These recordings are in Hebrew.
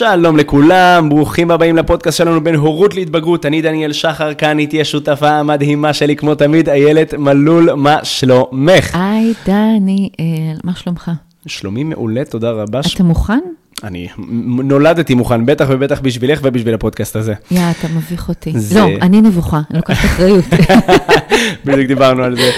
שלום לכולם, ברוכים הבאים לפודקאסט שלנו בין הורות להתבגרות. אני דניאל שחר, כאן איתי השותפה המדהימה שלי, כמו תמיד, איילת מלול, מה שלומך? היי דניאל, מה שלומך? שלומי מעולה, תודה רבה. אתה מוכן? אני נולדתי מוכן, בטח ובטח בשבילך ובשביל הפודקאסט הזה. יא, אתה מביך אותי. זה... לא, אני נבוכה, אני לוקחת אחריות. בדיוק דיברנו על זה.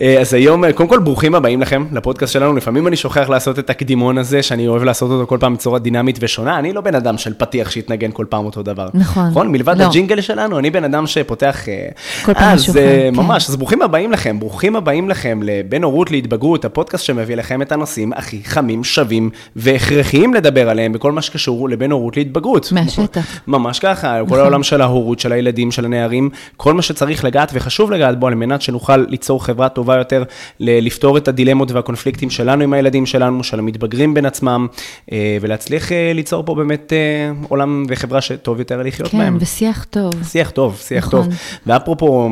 אה, אז היום, קודם כל, ברוכים הבאים לכם לפודקאסט שלנו. לפעמים אני שוכח לעשות את הקדימון הזה, שאני אוהב לעשות אותו כל פעם בצורה דינמית ושונה. אני לא בן אדם של פתיח שיתנגן כל פעם אותו דבר. נכון. נכון? מלבד לא. הג'ינגל שלנו, אני בן אדם שפותח... אה, כל פעם אחר, כן. ממש, אז ברוכים הבאים לכם, ברוכים הבאים לכם לבין הורות להתבגרות, הפודקאסט שמביא לכם את הנושאים הכי חמים, שווים והכרחיים לדבר עליהם, בכל מה שקשור לבין הורות להתבגרות. מהשטח. ממש ככה, כל העולם של ההורות, של הילדים, של הנערים, כל מה שצריך לגעת וחשוב לגעת בו על מנת שנוכל ליצור חברה טובה יותר, לפתור את הדילמות והקונפליקטים שלנו עם הילדים שלנו, של המתבגרים בין עצמם, אה, ולהצליח אה, ליצור פה באמת אה, עולם וחברה שטוב יותר לחיות כן, בהם. כן, ושיח טוב. שיח טוב, שיח נכון. טוב. ואפרופו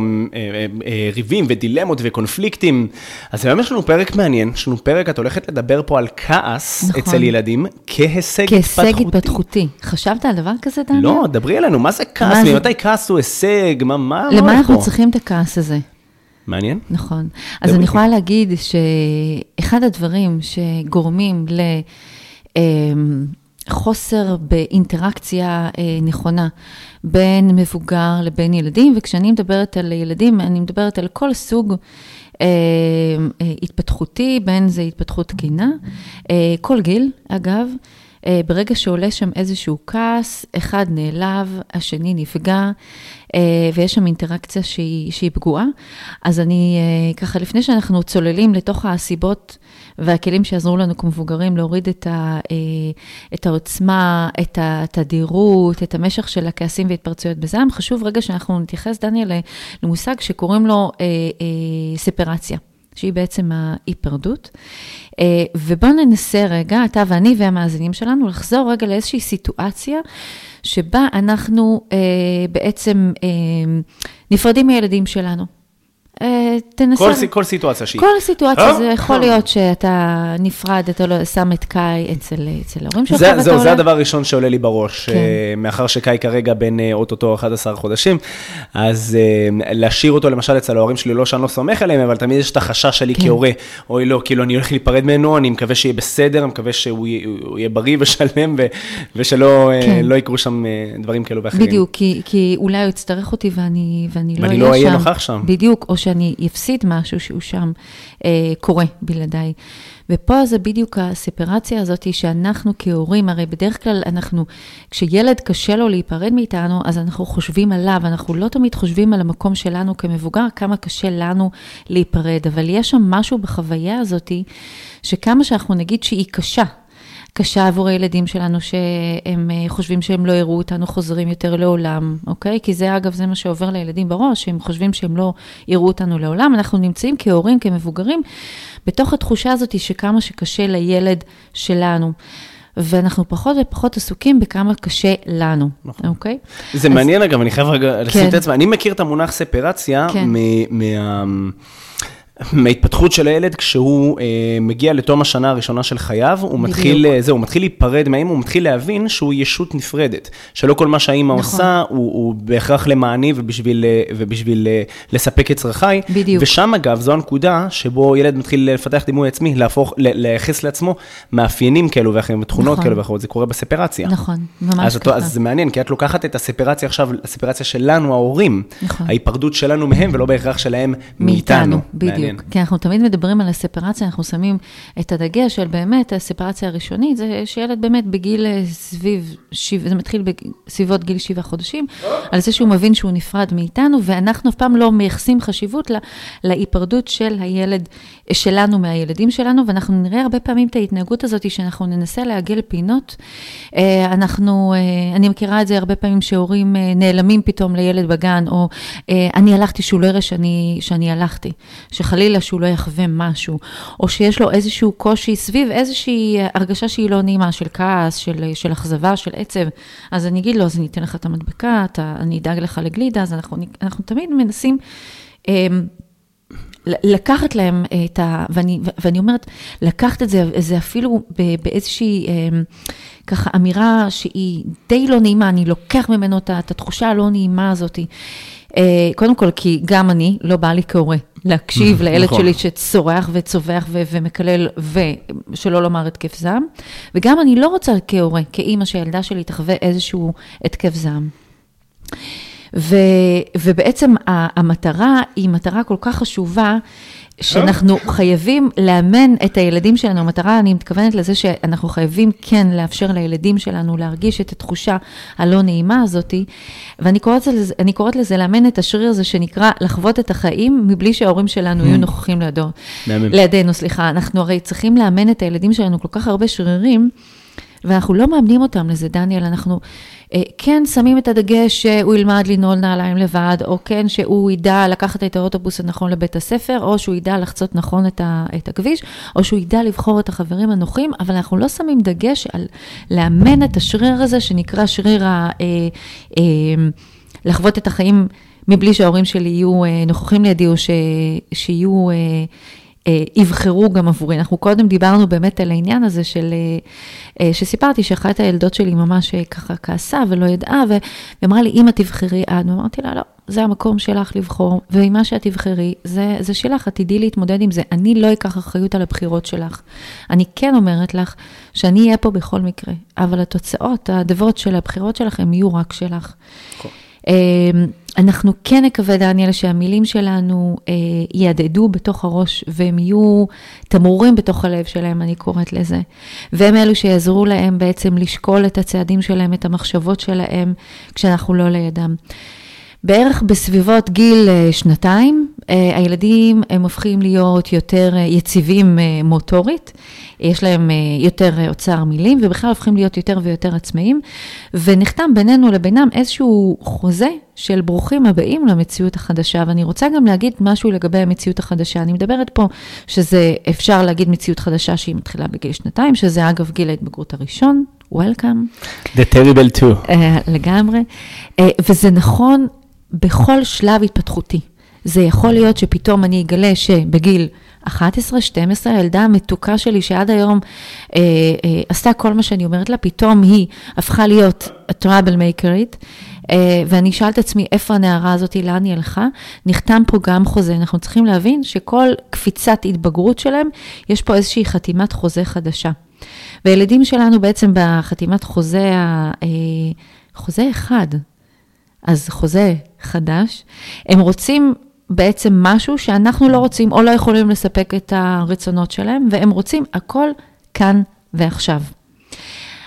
ריבים ודילמות וקונפליקטים, אז היום יש לנו פרק מעניין, יש לנו פרק, את הולכת לדבר פה על כעס נכון. אצל ילדים כהישג כהישג התפתחותי. התפתחותי. חשבת על דבר כזה, דניאל? לא, דברי אלינו, מה זה כעס? ממתי כעס הוא הישג? מה, מה, למה אנחנו צריכים את הכעס הזה? מעניין. נכון. אז אני יכולה להגיד שאחד הדברים שגורמים לחוסר באינטראקציה אה, נכונה בין מבוגר לבין ילדים, וכשאני מדברת על ילדים, אני מדברת על כל סוג אה, אה, התפתחותי, בין זה התפתחות תקינה, כל גיל, אגב. אה, ברגע שעולה שם איזשהו כעס, אחד נעלב, השני נפגע, אה, ויש שם אינטראקציה שהיא, שהיא פגועה. אז אני, אה, ככה, לפני שאנחנו צוללים לתוך הסיבות והכלים שיעזרו לנו כמבוגרים להוריד את, ה, את העוצמה, את התדירות, את המשך של הכעסים והתפרצויות בזעם, חשוב רגע שאנחנו נתייחס, דניאל, למושג שקוראים לו ספרציה. שהיא בעצם ההיפרדות. אה, ובואו ננסה רגע, אתה ואני והמאזינים שלנו, לחזור רגע לאיזושהי סיטואציה שבה אנחנו אה, בעצם אה, נפרדים מהילדים שלנו. אה, תנסה. כל, כל סיטואציה שהיא. כל סיטואציה, אה? זה יכול להיות שאתה נפרד, אתה לא שם את קאי אצל, ההורים שלך. זה, זהו, זה הדבר הראשון שעולה לי בראש. כן. אה, מאחר שקאי כרגע בין אוטוטו 11 חודשים, אז להשאיר אותו למשל אצל ההורים שלי, לא שאני לא סומך עליהם, אבל תמיד יש את החשש שלי כן. כהורה, אוי לא, כאילו אני הולך להיפרד ממנו, אני מקווה שיהיה בסדר, אני מקווה שהוא יהיה בריא ושלם, ו, ושלא כן. לא יקרו שם דברים כאלו ואחרים. בדיוק, כי, כי אולי הוא יצטרך אותי ואני, ואני לא אהיה לא שם. ואני לא אהיה נוכח שם. בדיוק, או שאני אפסיד משהו שהוא שם אה, קורה בלעדיי. ופה זה בדיוק הספרציה הזאת שאנחנו כהורים, הרי בדרך כלל אנחנו, כשילד קשה לו להיפרד מאיתנו, אז אנחנו חושבים עליו, אנחנו לא תמיד חושבים על המקום שלנו כמבוגר, כמה קשה לנו להיפרד, אבל יש שם משהו בחוויה הזאת, שכמה שאנחנו נגיד שהיא קשה, קשה עבור הילדים שלנו, שהם אה, חושבים שהם לא יראו אותנו חוזרים יותר לעולם, אוקיי? כי זה, אגב, זה מה שעובר לילדים בראש, הם חושבים שהם לא יראו אותנו לעולם. אנחנו נמצאים כהורים, כמבוגרים, בתוך התחושה הזאת שכמה שקשה לילד שלנו. ואנחנו פחות ופחות עסוקים בכמה קשה לנו, נכון. אוקיי? זה אז... מעניין, אגב, אני חייב רגע כן. לשים את עצמי. אני מכיר את המונח ספרציה כן. מה... מההתפתחות של הילד, כשהוא אה, מגיע לתום השנה הראשונה של חייו, הוא מתחיל, אה, זהו, הוא מתחיל להיפרד מהאמא, הוא מתחיל להבין שהוא ישות נפרדת. שלא כל מה שהאמא נכון. עושה הוא, הוא בהכרח למעני ובשביל, אה, ובשביל אה, לספק את צרכיי. בדיוק. ושם אגב, זו הנקודה שבו ילד מתחיל לפתח דימוי עצמי, להפוך, לייחס לעצמו מאפיינים כאלו ואחרים, ותכונות נכון. כאלו ואחרות, זה קורה בספרציה. נכון, ממש אז ככה. אז זה מעניין, כי את לוקחת את הספרציה עכשיו, הספרציה שלנו, ההורים, נכון. ההיפרדות שלנו מהם, ולא בהכרח שלהם מאיתנו. מאיתנו בדיוק. מעניין. כי אנחנו תמיד מדברים על הספרציה, אנחנו שמים את הדגש של באמת הספרציה הראשונית, זה שילד באמת בגיל אה, סביב, שיב, זה מתחיל בסביבות גיל שבעה חודשים, על זה שהוא מבין שהוא נפרד מאיתנו, ואנחנו אף פעם לא מייחסים חשיבות לה, להיפרדות של הילד, שלנו מהילדים שלנו, ואנחנו נראה הרבה פעמים את ההתנהגות הזאת, שאנחנו ננסה לעגל פינות. אה, אנחנו, אה, אני מכירה את זה הרבה פעמים שהורים נעלמים פתאום לילד בגן, או אני הלכתי שהוא לא יראה שאני, שאני הלכתי, שחלילה שהוא לא יחווה משהו, או שיש לו איזשהו קושי סביב איזושהי הרגשה שהיא לא נעימה, של כעס, של, של אכזבה, של עצב, אז אני אגיד לו, אז אני אתן לך את המדבקה, אתה, אני אדאג לך לגלידה, אז אנחנו, אנחנו תמיד מנסים... אמ, לקחת להם את ה... ואני, ואני אומרת, לקחת את זה, זה אפילו באיזושהי ככה אמירה שהיא די לא נעימה, אני לוקח ממנו את התחושה הלא נעימה הזאת. קודם כל, כי גם אני, לא בא לי כהורה. להקשיב לילד נכון. שלי שצורח וצווח ומקלל, ושלא לומר התקף זעם. וגם אני לא רוצה כהורה, כאימא שילדה שלי תחווה איזשהו התקף זעם. ו, ובעצם המטרה היא מטרה כל כך חשובה, שאנחנו חייבים לאמן את הילדים שלנו, המטרה, אני מתכוונת לזה שאנחנו חייבים כן לאפשר לילדים שלנו להרגיש את התחושה הלא נעימה הזאת, ואני קוראת לזה, קוראת לזה לאמן את השריר הזה שנקרא לחוות את החיים מבלי שההורים שלנו יהיו hmm. נוכחים לידו, לידינו, סליחה. אנחנו הרי צריכים לאמן את הילדים שלנו כל כך הרבה שרירים, ואנחנו לא מאמנים אותם לזה, דניאל, אנחנו... אה, כן שמים את הדגש שהוא ילמד לנעול נעליים לבד, או כן שהוא ידע לקחת את האוטובוס הנכון לבית הספר, או שהוא ידע לחצות נכון את, ה, את הכביש, או שהוא ידע לבחור את החברים הנוחים, אבל אנחנו לא שמים דגש על לאמן את השריר הזה, שנקרא שריר ה... אה, אה, לחוות את החיים מבלי שההורים שלי יהיו אה, נוכחים לידי, או ש, שיהיו... אה, אה, יבחרו גם עבורי. אנחנו קודם דיברנו באמת על העניין הזה של, אה, אה, שסיפרתי שאחת הילדות שלי ממש ככה כעסה ולא ידעה, ואמרה לי, אמא תבחרי את, ואמרתי לה, לא, זה המקום שלך לבחור, ומה שאת תבחרי, זה, זה שלך, את תדעי להתמודד עם זה. אני לא אקח אחריות על הבחירות שלך. אני כן אומרת לך שאני אהיה פה בכל מקרה, אבל התוצאות, הדבות של הבחירות שלך, הם יהיו רק שלך. Okay. אנחנו כן נקווה, דניאל, שהמילים שלנו אה, יהדהדו בתוך הראש והם יהיו תמרורים בתוך הלב שלהם, אני קוראת לזה. והם אלו שיעזרו להם בעצם לשקול את הצעדים שלהם, את המחשבות שלהם, כשאנחנו לא לידם. בערך בסביבות גיל אה, שנתיים, הילדים הם הופכים להיות יותר אה, יציבים מוטורית, יש להם יותר אוצר מילים, ובכלל הופכים להיות יותר ויותר עצמאיים, ונחתם בינינו לבינם איזשהו חוזה של ברוכים הבאים למציאות החדשה, ואני רוצה גם להגיד משהו לגבי המציאות החדשה. אני מדברת פה שזה, אפשר להגיד מציאות חדשה שהיא מתחילה בגיל שנתיים, שזה אגב גיל ההתבגרות הראשון, Welcome. The terrible two. Uh, לגמרי. Uh, וזה נכון בכל שלב התפתחותי. זה יכול להיות שפתאום אני אגלה שבגיל 11, 12, הילדה המתוקה שלי שעד היום אה, אה, עשתה כל מה שאני אומרת לה, פתאום היא הפכה להיות ה-trouble makerית. אה, ואני אשאל את עצמי, איפה הנערה הזאת, לאן היא הלכה? נחתם פה גם חוזה. אנחנו צריכים להבין שכל קפיצת התבגרות שלהם, יש פה איזושהי חתימת חוזה חדשה. והילדים שלנו בעצם בחתימת חוזה, אה, חוזה אחד, אז חוזה חדש, הם רוצים בעצם משהו שאנחנו לא רוצים או לא יכולים לספק את הרצונות שלהם, והם רוצים הכל כאן ועכשיו.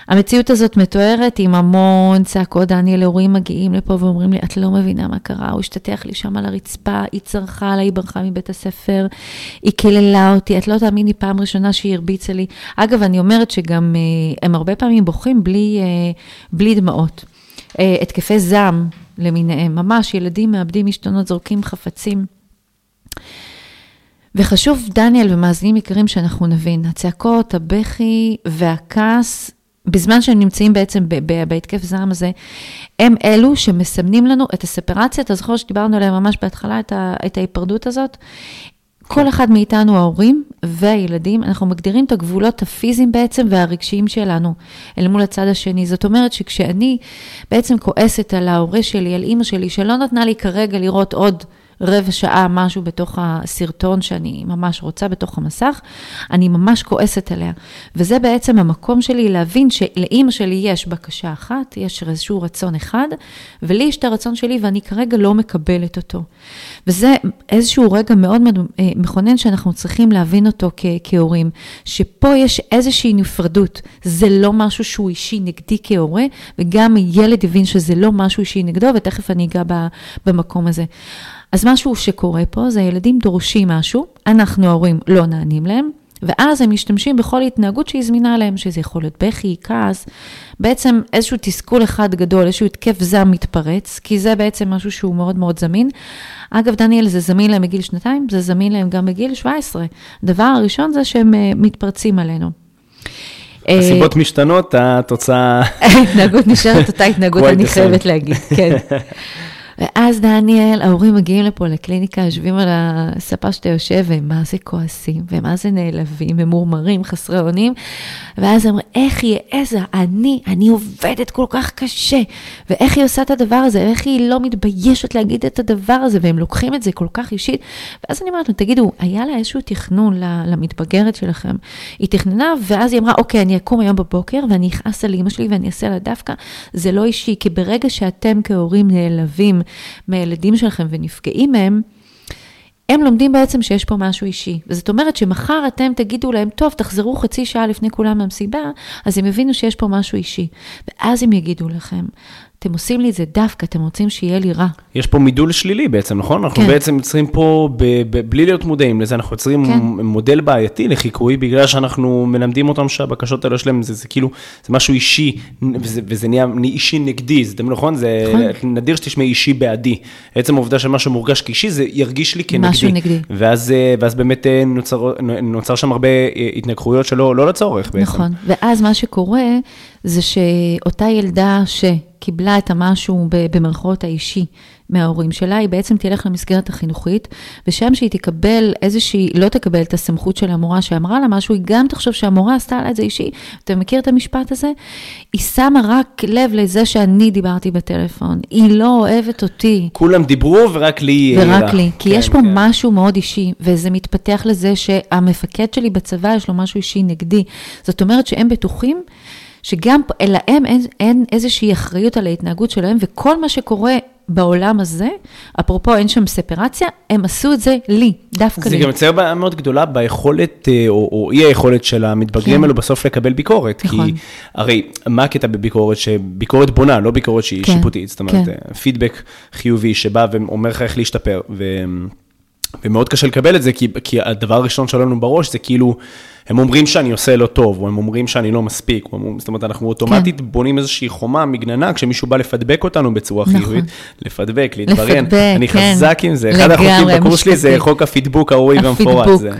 המציאות הזאת מתוארת עם המון צעקות, דניאל, הורים מגיעים לפה ואומרים לי, את לא מבינה מה קרה, הוא השתטח לי שם על הרצפה, היא צרחה עליי, היא ברחה מבית הספר, היא קיללה אותי, את לא תאמיני פעם ראשונה שהיא הרביצה לי. אגב, אני אומרת שגם אה, הם הרבה פעמים בוכים בלי, אה, בלי דמעות. אה, התקפי זעם למיניהם, ממש ילדים מאבדים משתנות, זורקים חפצים. וחשוב, דניאל ומאזינים יקרים, שאנחנו נבין, הצעקות, הבכי והכעס, בזמן שהם נמצאים בעצם בהתקף זעם הזה, הם אלו שמסמנים לנו את הספרציה, אתה זוכר שדיברנו עליה ממש בהתחלה, את ההיפרדות הזאת? כל אחד מאיתנו, ההורים והילדים, אנחנו מגדירים את הגבולות הפיזיים בעצם והרגשיים שלנו אל מול הצד השני. זאת אומרת שכשאני בעצם כועסת על ההורה שלי, על אימא שלי, שלא נתנה לי כרגע לראות עוד רבע שעה משהו בתוך הסרטון שאני ממש רוצה בתוך המסך, אני ממש כועסת עליה. וזה בעצם המקום שלי להבין שלאימא שלי יש בקשה אחת, יש איזשהו רצון אחד, ולי יש את הרצון שלי ואני כרגע לא מקבלת אותו. וזה איזשהו רגע מאוד מאוד אה, מכונן שאנחנו צריכים להבין אותו כ- כהורים, שפה יש איזושהי נפרדות, זה לא משהו שהוא אישי נגדי כהורה, וגם ילד יבין שזה לא משהו אישי נגדו, ותכף אני אגע במקום הזה. אז משהו שקורה פה זה ילדים דורשים משהו, אנחנו ההורים לא נענים להם, ואז הם משתמשים בכל התנהגות שהיא זמינה להם, שזה יכול להיות בכי, כעס, בעצם איזשהו תסכול אחד גדול, איזשהו התקף זעם מתפרץ, כי זה בעצם משהו שהוא מאוד מאוד זמין. אגב, דניאל, זה זמין להם בגיל שנתיים, זה זמין להם גם בגיל 17. הדבר הראשון זה שהם uh, מתפרצים עלינו. הסיבות משתנות, התוצאה... ההתנהגות נשארת אותה התנהגות, אני חייבת להגיד, כן. ואז דניאל, ההורים מגיעים לפה לקליניקה, יושבים על הספה שאתה יושב, ומה זה כועסים, ומה זה נעלבים, ממורמרים, חסרי אונים, ואז הם אומרים, איך היא העזה, אני, אני עובדת כל כך קשה, ואיך היא עושה את הדבר הזה, איך היא לא מתביישת להגיד את הדבר הזה, והם לוקחים את זה כל כך אישית. ואז אני אומרת לו, תגידו, היה לה איזשהו תכנון למתבגרת שלכם? היא תכננה, ואז היא אמרה, אוקיי, אני אקום היום בבוקר, ואני אכעס על אימא שלי, ואני אעשה לה דווקא, זה לא אישי, כי ברגע שאתם כהורים נעלבים מהילדים שלכם ונפגעים מהם, הם לומדים בעצם שיש פה משהו אישי. וזאת אומרת שמחר אתם תגידו להם, טוב, תחזרו חצי שעה לפני כולם מהמסיבה, אז הם יבינו שיש פה משהו אישי. ואז הם יגידו לכם, אתם עושים לי את זה דווקא, אתם רוצים שיהיה לי רע. יש פה מידול שלילי בעצם, נכון? אנחנו כן. בעצם יוצרים פה, ב, ב, בלי להיות מודעים לזה, אנחנו יוצרים כן. מודל בעייתי לחיקוי, בגלל שאנחנו מלמדים אותם שהבקשות האלה שלהם, זה, זה כאילו, זה משהו אישי, וזה, וזה נהיה אישי נגדי, זה נכון? זה נכון. נדיר שתשמעי אישי בעדי. עצם העובדה שמשהו מורגש כאישי, זה ירגיש לי כנגדי. משהו נגדי. ואז, ואז באמת אה, נוצר, נוצר שם הרבה אה, התנגחויות שלא לא לצורך בעצם. נכון, ואז מה שקורה, זה שאותה ילדה שקיבלה את המשהו במרכאות האישי מההורים שלה, היא בעצם תלך למסגרת החינוכית, ושם שהיא תקבל איזושהי, לא תקבל את הסמכות של המורה שאמרה לה משהו, היא גם תחשוב שהמורה עשתה לה את זה אישי. אתה מכיר את המשפט הזה? היא שמה רק לב לזה שאני דיברתי בטלפון, היא לא אוהבת אותי. כולם דיברו ורק לי... ורק לי, כי כן, יש פה כן. משהו מאוד אישי, וזה מתפתח לזה שהמפקד שלי בצבא, יש לו משהו אישי נגדי. זאת אומרת שהם בטוחים שגם להם אין, אין איזושהי אחריות על ההתנהגות שלהם, וכל מה שקורה בעולם הזה, אפרופו אין שם ספרציה, הם עשו את זה לי, דווקא זה לי. זה גם יוצר בעיה מאוד גדולה ביכולת, אה, או, או אי היכולת של המתבגרים כן. האלו בסוף לקבל ביקורת. נכון. כי הרי, מה הקטע בביקורת? שביקורת בונה, לא ביקורת שהיא כן. שיפוטית. זאת אומרת, כן. פידבק חיובי שבא ואומר לך איך להשתפר. ו... ומאוד קשה לקבל את זה, כי, כי הדבר הראשון שלנו בראש זה כאילו, הם אומרים שאני עושה לא טוב, או הם אומרים שאני לא מספיק, או, זאת אומרת, אנחנו אוטומטית כן. בונים איזושהי חומה, מגננה, כשמישהו בא לפדבק אותנו בצורה נכון. חיובית, לפדבק, להתברן. לפדבק, אני כן. חזק עם זה, אחד החוקים בקורס שלי זה חוק הפידבוק הראוי והמפורט. זה,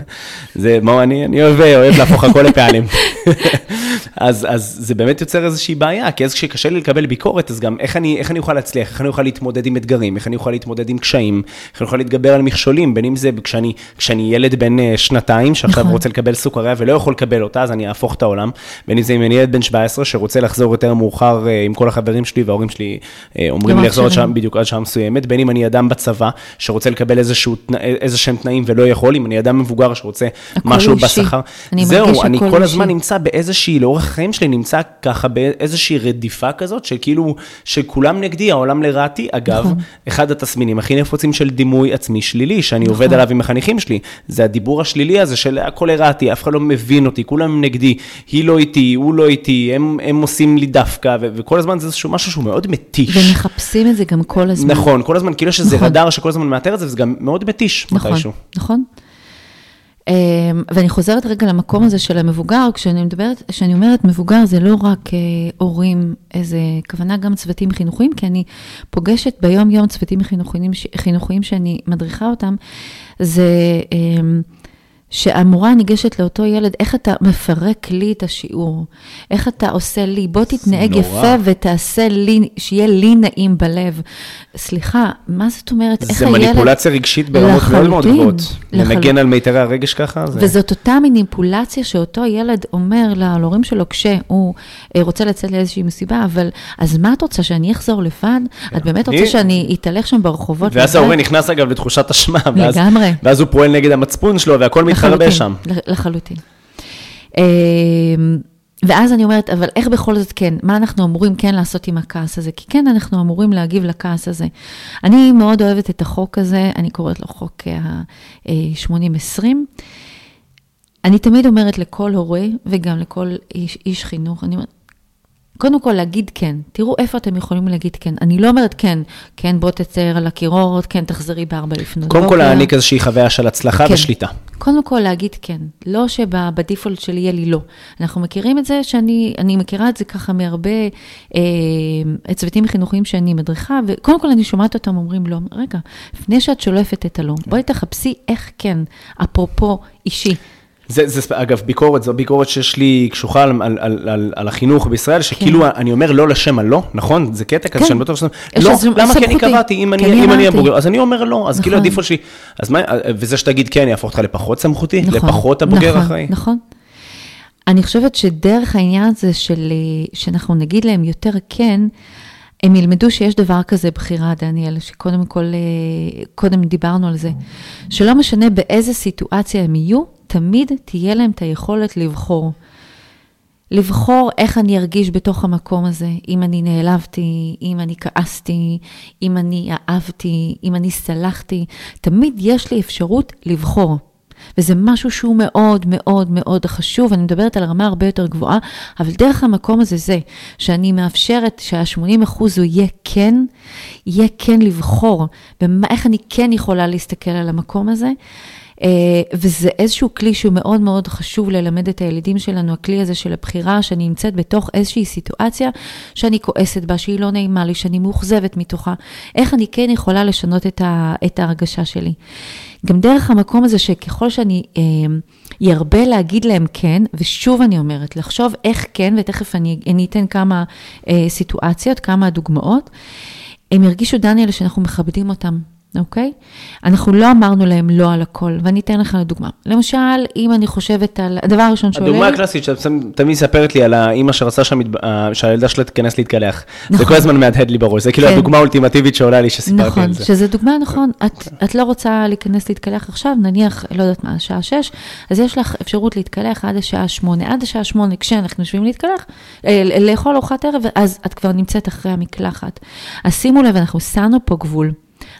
זה, מה, אני, אני אוהב, אוהב להפוך הכל לפעלים. אז, אז זה באמת יוצר איזושהי בעיה, כי אז כשקשה לי לקבל ביקורת, אז גם איך אני, איך אני אוכל להצליח, איך אני אוכל להתמודד עם אתגרים, איך אני אוכל להתמודד עם קשיים, איך אני אוכל להתגבר על מכשולים, בין אם זה כשאני, כשאני ילד בן אה, שנתיים, שעכשיו נכון. רוצה לקבל סוכריה ולא יכול לקבל אותה, אז אני אהפוך את העולם. בין אם זה עם ילד בן 17 שרוצה לחזור יותר מאוחר אה, עם כל החברים שלי, וההורים שלי אה, אומרים לי לחזור עד שם, בדיוק עד שעה מסוימת, בין אם אני אדם בצבא שרוצה לקבל איזה שהם תנאים ולא יכול, אם אני אדם מבוגר שרוצה משהו בשכר. זהו, אני כל הזמן נמצא באיזושהי, לאורך החיים שלי נמצא ככה באיזושהי רדיפה כזאת, שכאילו, שכולם נגדי, העולם לרעתי. אגב, נכון. אחד התסמינים הכי נפוצים של דימוי עצמי שלילי, שאני נכון. עובד עליו עם החניכים שלי, זה הדיבור השלילי הזה של הכל לרעתי, אף אחד לא מבין אותי, כולם נגדי, היא לא איתי, הוא לא איתי, הם, הם עושים לי דווקא, ו- וכל הזמן זה איזשהו משהו שהוא מאוד מתיש. ומחפשים את זה גם כל הזמן. נכון, כל הזמן, כאילו יש איזה נכון. רדאר שכל הזמן מאתר את זה, וזה גם מאוד מתיש נכון, מתישהו. נכון. אמ, ואני חוזרת רגע למקום הזה של המבוגר, כשאני מדברת, כשאני אומרת מבוגר, זה לא רק אה, הורים, איזה כוונה גם צוותים חינוכיים, כי אני פוגשת ביום-יום צוותים חינוכיים, חינוכיים שאני מדריכה אותם, זה... שהמורה ניגשת לאותו ילד, איך אתה מפרק לי את השיעור? איך אתה עושה לי? בוא תתנהג יפה ותעשה לי, שיהיה לי נעים בלב. סליחה, מה זאת אומרת? איך הילד... זה מניפולציה רגשית ברמות מאוד מאוד גבוהות. לנגן על מיתרי הרגש ככה? זה... וזאת אותה מניפולציה שאותו ילד אומר להורים שלו כשהוא אה, רוצה לצאת לאיזושהי מסיבה, אבל אז מה את רוצה, שאני אחזור לבד? את באמת רוצה שאני אתהלך שם ברחובות ואז ההורה נכנס אגב לתחושת אשמה. לגמרי. ואז הוא פועל נגד המצפון שלו והכל מתחרבש שם. לחלוטין. אמ, ואז אני אומרת, אבל איך בכל זאת כן, מה אנחנו אמורים כן לעשות עם הכעס הזה? כי כן, אנחנו אמורים להגיב לכעס הזה. אני מאוד אוהבת את החוק הזה, אני קוראת לו חוק ה-80-20. אני תמיד אומרת לכל הורה וגם לכל איש, איש חינוך, אני אומרת, קודם כל להגיד כן, תראו איפה אתם יכולים להגיד כן. אני לא אומרת כן, כן בוא תצייר על הקירות, כן תחזרי בארבע לפנות קודם כל להעניק איזושהי חוויה של הצלחה כן. ושליטה. קודם כל להגיד כן, לא שבדיפולט שלי יהיה לי לא. אנחנו מכירים את זה שאני, אני מכירה את זה ככה מהרבה אה, צוותים חינוכיים שאני מדריכה, וקודם כל אני שומעת אותם אומרים לא, רגע, לפני שאת שולפת את הלא, בואי תחפשי איך כן, אפרופו אישי. זה, זה, אגב, ביקורת, זו ביקורת שיש לי קשוחה על, על, על, על, על החינוך בישראל, שכאילו כן. אני אומר לא לשם הלא, נכון? זה קטע כזה כן. שאני בטוח שזה... לא, למה כי אני קבעתי, אם אני אם אני הבוגר, אז אני אומר לא, אז כאילו נכון. כאילו הדיפול שלי, אז מה, וזה שתגיד כן, יהפוך אותך לפחות סמכותי, נכון, לפחות הבוגר נכון, אחראי. נכון. אני חושבת שדרך העניין הזה של, שאנחנו נגיד להם יותר כן, הם ילמדו שיש דבר כזה בחירה, דניאל, שקודם כל, אה, קודם דיברנו על זה, שלא משנה באיזה סיטואציה הם יהיו, תמיד תהיה להם את היכולת לבחור. לבחור איך אני ארגיש בתוך המקום הזה, אם אני נעלבתי, אם אני כעסתי, אם אני אהבתי, אם אני סלחתי, תמיד יש לי אפשרות לבחור. וזה משהו שהוא מאוד מאוד מאוד חשוב, אני מדברת על רמה הרבה יותר גבוהה, אבל דרך המקום הזה זה שאני מאפשרת שה-80 אחוז הוא יהיה כן, יהיה כן לבחור, ואיך אני כן יכולה להסתכל על המקום הזה. אה, וזה איזשהו כלי שהוא מאוד מאוד חשוב ללמד את הילדים שלנו, הכלי הזה של הבחירה, שאני נמצאת בתוך איזושהי סיטואציה שאני כועסת בה, שהיא לא נעימה לי, שאני מאוכזבת מתוכה, איך אני כן יכולה לשנות את, ה, את ההרגשה שלי. גם דרך המקום הזה שככל שאני אה, ירבה להגיד להם כן, ושוב אני אומרת, לחשוב איך כן, ותכף אני, אני אתן כמה אה, סיטואציות, כמה דוגמאות, הם ירגישו, דניאל, שאנחנו מכבדים אותם. אוקיי? אנחנו לא אמרנו להם לא על הכל, ואני אתן לך לדוגמה. למשל, אם אני חושבת על, הדבר הראשון שעולה... הדוגמה הקלאסית שאת תמיד מספרת לי על האימא שרצה שהילדה שלה תיכנס להתקלח. נכון. זה כל הזמן מהדהד לי בראש, זה כאילו כן. הדוגמה האולטימטיבית שעולה לי שסיפרתי נכון, על זה. נכון, שזה דוגמה, נכון. את, את לא רוצה להיכנס להתקלח עכשיו, נניח, לא יודעת מה, השעה 6, אז יש לך אפשרות להתקלח עד השעה 8. עד השעה 8, כשאנחנו יושבים להתקלח, אה, לאכול ארוחת ערב, אז את כבר נמצאת אחרי המקלחת. אז שימו לב, אנחנו שמנו פה גבול.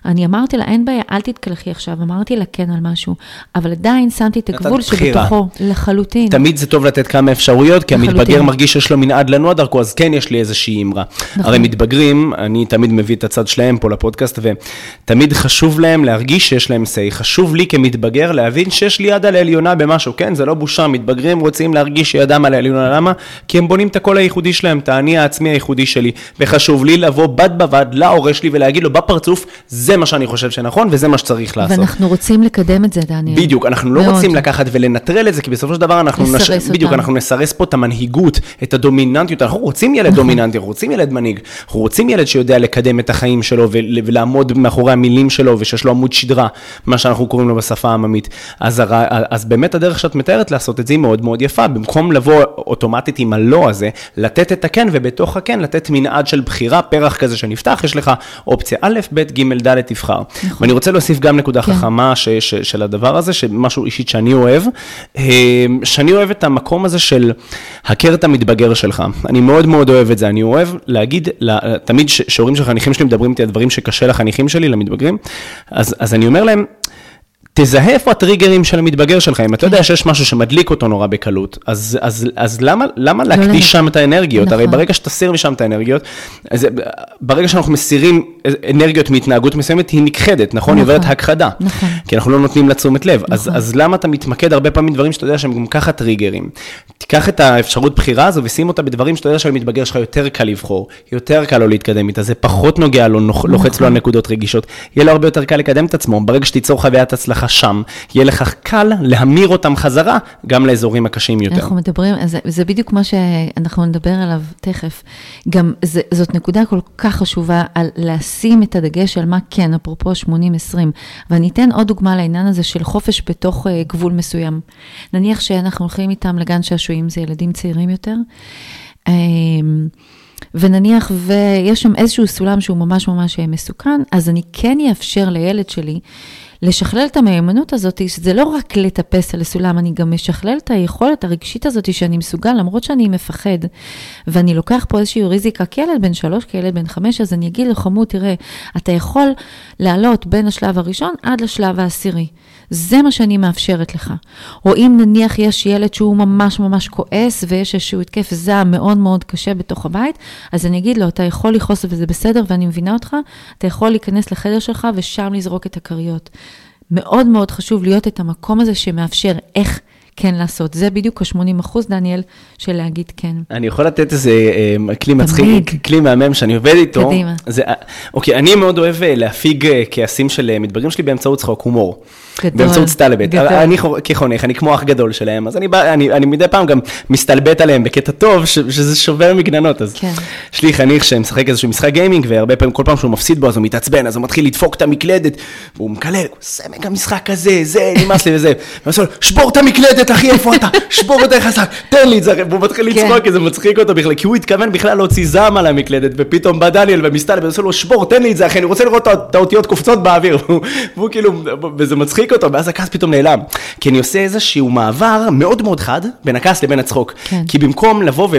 אני אמרתי לה, אין בעיה, אל תתקלחי עכשיו, אמרתי לה כן על משהו, אבל עדיין שמתי את הגבול שבתוכו, לחלוטין. תמיד זה טוב לתת כמה אפשרויות, כי לחלוטין. המתבגר מרגיש שיש לו מנעד לנוע דרכו, אז כן יש לי איזושהי אמרה. נכון. הרי מתבגרים, אני תמיד מביא את הצד שלהם פה לפודקאסט, ותמיד חשוב להם להרגיש שיש להם say. חשוב לי כמתבגר להבין שיש לי יד על העליונה במשהו, כן? זה לא בושה, מתבגרים רוצים להרגיש שידם על העליונה, למה? כי הם בונים את הקול הייחודי שלהם, את האני העצמי הייחודי שלי, וחשוב לי לבוא בד בבד להורה שלי ולהגיד לו בפרצוף, זה מה שאני חושב שנכון, וזה מה שצריך לעשות. ואנחנו רוצים לקדם את זה, דניאל. בדיוק, אנחנו לא מאוד. רוצים לקחת ולנטרל את זה, כי בסופו של דבר אנחנו... נסרס נש... אותם. בדיוק, אנחנו נסרס פה את המנהיגות, את הדומיננטיות, אנחנו רוצים ילד נכון. דומיננטי, אנחנו רוצים ילד מנהיג, אנחנו רוצים ילד שיודע לקדם את החיים שלו ולעמוד מאחורי המילים שלו, ושיש לו עמוד שדרה, מה שאנחנו קוראים לו בשפה העממית. אז, הר... אז באמת הדרך שאת מתארת לעשות את זה היא מאוד מאוד יפה, במקום לבוא אוטומטית עם הלא הזה, לתת את הכן, ובתוך הכן לתת מנעד של בחירה, פרח כזה שנפתח, יש לך אופציה א', ב', ג', ד', תבחר. נכון. ואני רוצה להוסיף גם נקודה כן. חכמה ש, ש, של הדבר הזה, שמשהו אישית שאני אוהב, אה, שאני אוהב את המקום הזה של הכר את המתבגר שלך. אני מאוד מאוד אוהב את זה, אני אוהב להגיד, תמיד שהורים של חניכים שלי מדברים איתי על דברים שקשה לחניכים שלי, למתבגרים, אז, אז אני אומר להם, תזהה איפה הטריגרים של המתבגר שלך, אם אתה יודע כן. שיש משהו שמדליק אותו נורא בקלות, אז, אז, אז למה, למה לא להקדיש שם את האנרגיות? נכון. הרי ברגע שתסיר משם את האנרגיות, אז ברגע שאנחנו מסירים אנרגיות מהתנהגות מסוימת, היא נכחדת, נכון? היא עוברת נכון. הכחדה. נכון. כי אנחנו לא נותנים לה תשומת לב. נכון. אז, אז למה אתה מתמקד הרבה פעמים דברים שאתה יודע שהם גם ככה טריגרים? תיקח את האפשרות בחירה הזו ושים אותה בדברים שאתה יודע שלמתבגר שלך יותר קל לבחור, יותר קל לו להתקדם איתה, זה פחות נוגע לו, נכון. לוחץ לו על נקודות רגישות, יהיה לו הרבה יותר קל לקדם את עצמו. ברגע שתיצור חוויית הצלחה שם, יהיה לך קל להמיר אותם חזרה גם לאזורים הקשים יותר. אנחנו מדברים, זה, זה בדיוק מה שאנחנו נדבר עליו תכף. גם זה, זאת נקודה כל כך חשובה על לשים את הדגש על מה כן, אפרופו 80-20. ואני אתן עוד דוגמה לעניין הזה של חופש בתוך uh, גבול מסוים. נניח שאנחנו הולכים איתם לגן שעשועים, זה ילדים צעירים יותר. Um, ונניח ויש שם איזשהו סולם שהוא ממש ממש מסוכן, אז אני כן אאפשר לילד שלי לשכלל את המיומנות הזאת, שזה לא רק לטפס על הסולם, אני גם משכלל את היכולת הרגשית הזאת שאני מסוגל, למרות שאני מפחד, ואני לוקח פה איזושהי ריזיקה כילד בן שלוש, כילד בן חמש, אז אני אגיד לו, חמוד, תראה, אתה יכול לעלות בין השלב הראשון עד לשלב העשירי. זה מה שאני מאפשרת לך. או אם נניח יש ילד שהוא ממש ממש כועס ויש איזשהו התקף זעם מאוד מאוד קשה בתוך הבית, אז אני אגיד לו, אתה יכול לכעוס וזה בסדר ואני מבינה אותך, אתה יכול להיכנס לחדר שלך ושם לזרוק את הכריות. מאוד מאוד חשוב להיות את המקום הזה שמאפשר איך כן לעשות. זה בדיוק ה-80 אחוז, דניאל, של להגיד כן. אני יכול לתת איזה אה, כלי מצחיק, כלי מהמם שאני עובד איתו. קדימה. זה, אוקיי, אני מאוד אוהב אה, להפיג אה, כעסים של מתבגרים שלי באמצעות צחוק הומור. גדול. באמצעות סטלבט. גדול. אני כחונך, אני כמו אח גדול שלהם, אז אני, בא, אני, אני מדי פעם גם מסתלבט עליהם בקטע טוב, ש, שזה שובר מגננות. אז כן. יש לי חניך שמשחק איזשהו משחק גיימינג, והרבה פעמים, כל פעם שהוא מפסיד בו, אז הוא מתעצבן, אז הוא מתחיל לדפוק את המקלדת, והוא מקלל, הוא עושה מגה משחק כזה, זה, נמאס לי וזה. ואני שבור את המקלדת, אחי, איפה אתה? שבור את החזק, תן לי את זה, והוא מתחיל כן. לצחוק, כי זה מצחיק אותו בכלל, כי הוא התכוון בכלל להוציא זעם על המקלדת, ופתאום בא דניאל ומסתלבט, ועושה לו, שבור, תן לי את זה, אחי, אני רוצה לראות את האותיות קופצות באוויר, והוא כאילו, וזה מצחיק אותו, ואז הכעס פתאום נעלם. כי אני עושה איזשהו מעבר מאוד מאוד חד בין הכעס לבין הצחוק. כן. כי במקום לבוא ו...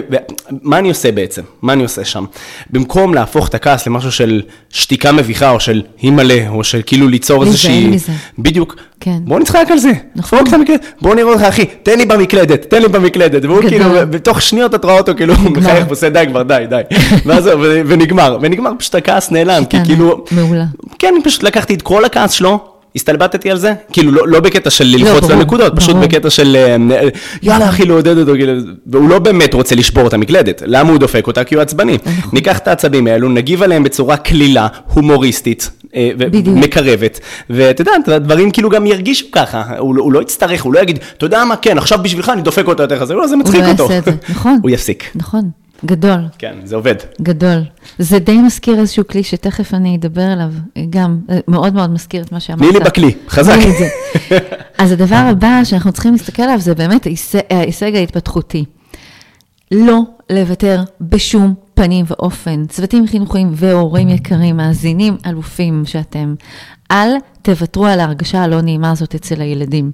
מה אני עושה בעצם? מה אני עושה שם? במקום להפוך את הכעס למשהו של שתיקה מביכה, או של הימלא, או של כאילו ליצור איזושהי... מזה. בדיוק. כן. בוא נצחק על זה. נכון. בוא נראה אותך, אחי, תן לי במקלדת, תן לי במקלדת. והוא כאילו, בתוך שניות את רואה אותו, כאילו, הוא מחייך ועושה די כבר, די, די. ואז, ונגמר. ונגמר, פשוט הכעס נעלם, כי כאילו... מעולה. כן, פשוט לקחתי את כל הכעס שלו, הסתלבטתי על זה, כאילו לא, לא בקטע של לא, ללחוץ לא, לנקודות, פשוט בקטע של אה, יאללה אחי לעודד אותו, כאילו, והוא לא באמת רוצה לשבור את המקלדת, למה הוא דופק אותה? כי הוא עצבני. נכון. ניקח את העצבים האלו, נגיב עליהם בצורה קלילה, הומוריסטית, אה, מקרבת, ואתה יודע, הדברים כאילו גם ירגישו ככה, הוא, הוא לא יצטרך, הוא לא יגיד, אתה יודע מה, כן, עכשיו בשבילך אני דופק אותה יותר חזק, לא, זה מצחיק אותו. הוא לא יעשה את זה, נכון. הוא יפסיק. נכון. גדול. כן, זה עובד. גדול. זה די מזכיר איזשהו כלי שתכף אני אדבר עליו, גם מאוד מאוד מזכיר את מה שאמרת. תני לי בכלי, חזק. אז הדבר הבא שאנחנו צריכים להסתכל עליו זה באמת ההישג ההתפתחותי. לא לוותר בשום פנים ואופן. צוותים חינוכיים והורים יקרים, מאזינים אלופים שאתם, אל תוותרו על ההרגשה הלא נעימה הזאת אצל הילדים.